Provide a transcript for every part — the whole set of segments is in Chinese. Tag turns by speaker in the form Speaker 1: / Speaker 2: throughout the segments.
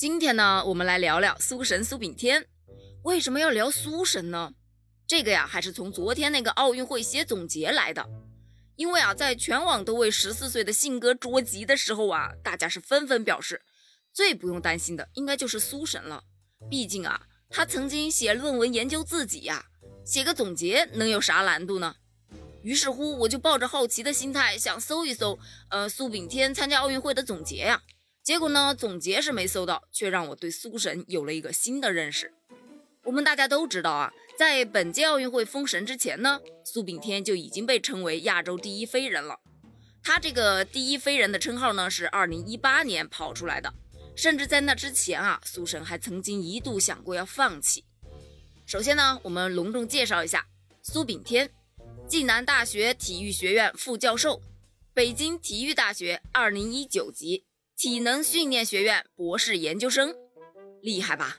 Speaker 1: 今天呢，我们来聊聊苏神苏炳添。为什么要聊苏神呢？这个呀，还是从昨天那个奥运会写总结来的。因为啊，在全网都为十四岁的信鸽捉急的时候啊，大家是纷纷表示，最不用担心的应该就是苏神了。毕竟啊，他曾经写论文研究自己呀，写个总结能有啥难度呢？于是乎，我就抱着好奇的心态想搜一搜，呃，苏炳添参加奥运会的总结呀。结果呢，总结是没搜到，却让我对苏神有了一个新的认识。我们大家都知道啊，在本届奥运会封神之前呢，苏炳添就已经被称为亚洲第一飞人了。他这个第一飞人的称号呢，是二零一八年跑出来的，甚至在那之前啊，苏神还曾经一度想过要放弃。首先呢，我们隆重介绍一下苏炳添，暨南大学体育学院副教授，北京体育大学二零一九级。体能训练学院博士研究生，厉害吧？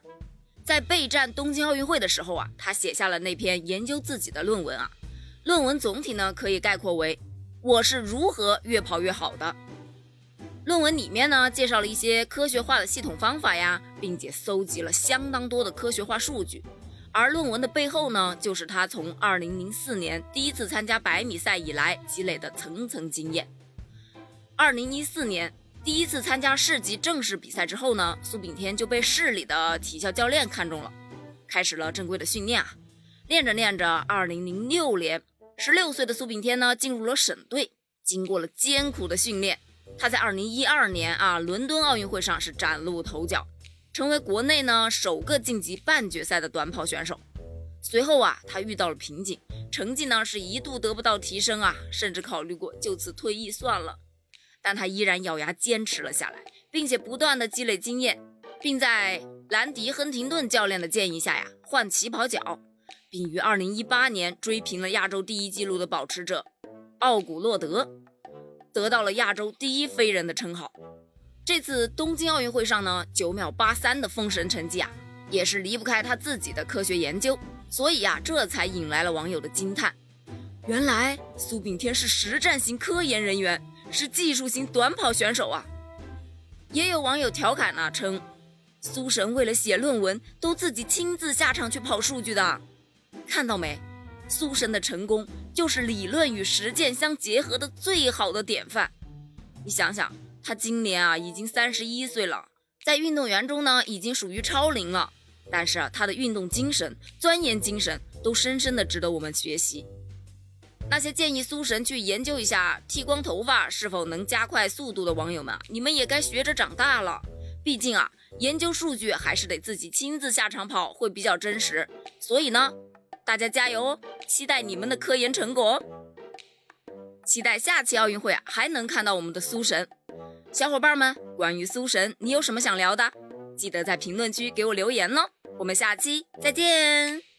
Speaker 1: 在备战东京奥运会的时候啊，他写下了那篇研究自己的论文啊。论文总体呢可以概括为：我是如何越跑越好的。论文里面呢介绍了一些科学化的系统方法呀，并且搜集了相当多的科学化数据。而论文的背后呢，就是他从2004年第一次参加百米赛以来积累的层层经验。2014年。第一次参加市级正式比赛之后呢，苏炳添就被市里的体校教练看中了，开始了正规的训练啊。练着练着，二零零六年，十六岁的苏炳添呢进入了省队，经过了艰苦的训练，他在二零一二年啊伦敦奥运会上是崭露头角，成为国内呢首个晋级半决赛的短跑选手。随后啊，他遇到了瓶颈，成绩呢是一度得不到提升啊，甚至考虑过就此退役算了。但他依然咬牙坚持了下来，并且不断的积累经验，并在兰迪·亨廷顿教练的建议下呀，换起跑脚，并于二零一八年追平了亚洲第一纪录的保持者奥古洛德，得到了亚洲第一飞人的称号。这次东京奥运会上呢，九秒八三的封神成绩啊，也是离不开他自己的科学研究，所以呀，这才引来了网友的惊叹。原来苏炳添是实战型科研人员。是技术型短跑选手啊！也有网友调侃呢，称苏神为了写论文都自己亲自下场去跑数据的。看到没？苏神的成功就是理论与实践相结合的最好的典范。你想想，他今年啊已经三十一岁了，在运动员中呢已经属于超龄了，但是啊他的运动精神、钻研精神都深深的值得我们学习。那些建议苏神去研究一下剃光头发是否能加快速度的网友们，你们也该学着长大了。毕竟啊，研究数据还是得自己亲自下场跑会比较真实。所以呢，大家加油哦！期待你们的科研成果。期待下期奥运会啊，还能看到我们的苏神。小伙伴们，关于苏神，你有什么想聊的？记得在评论区给我留言哦。我们下期再见。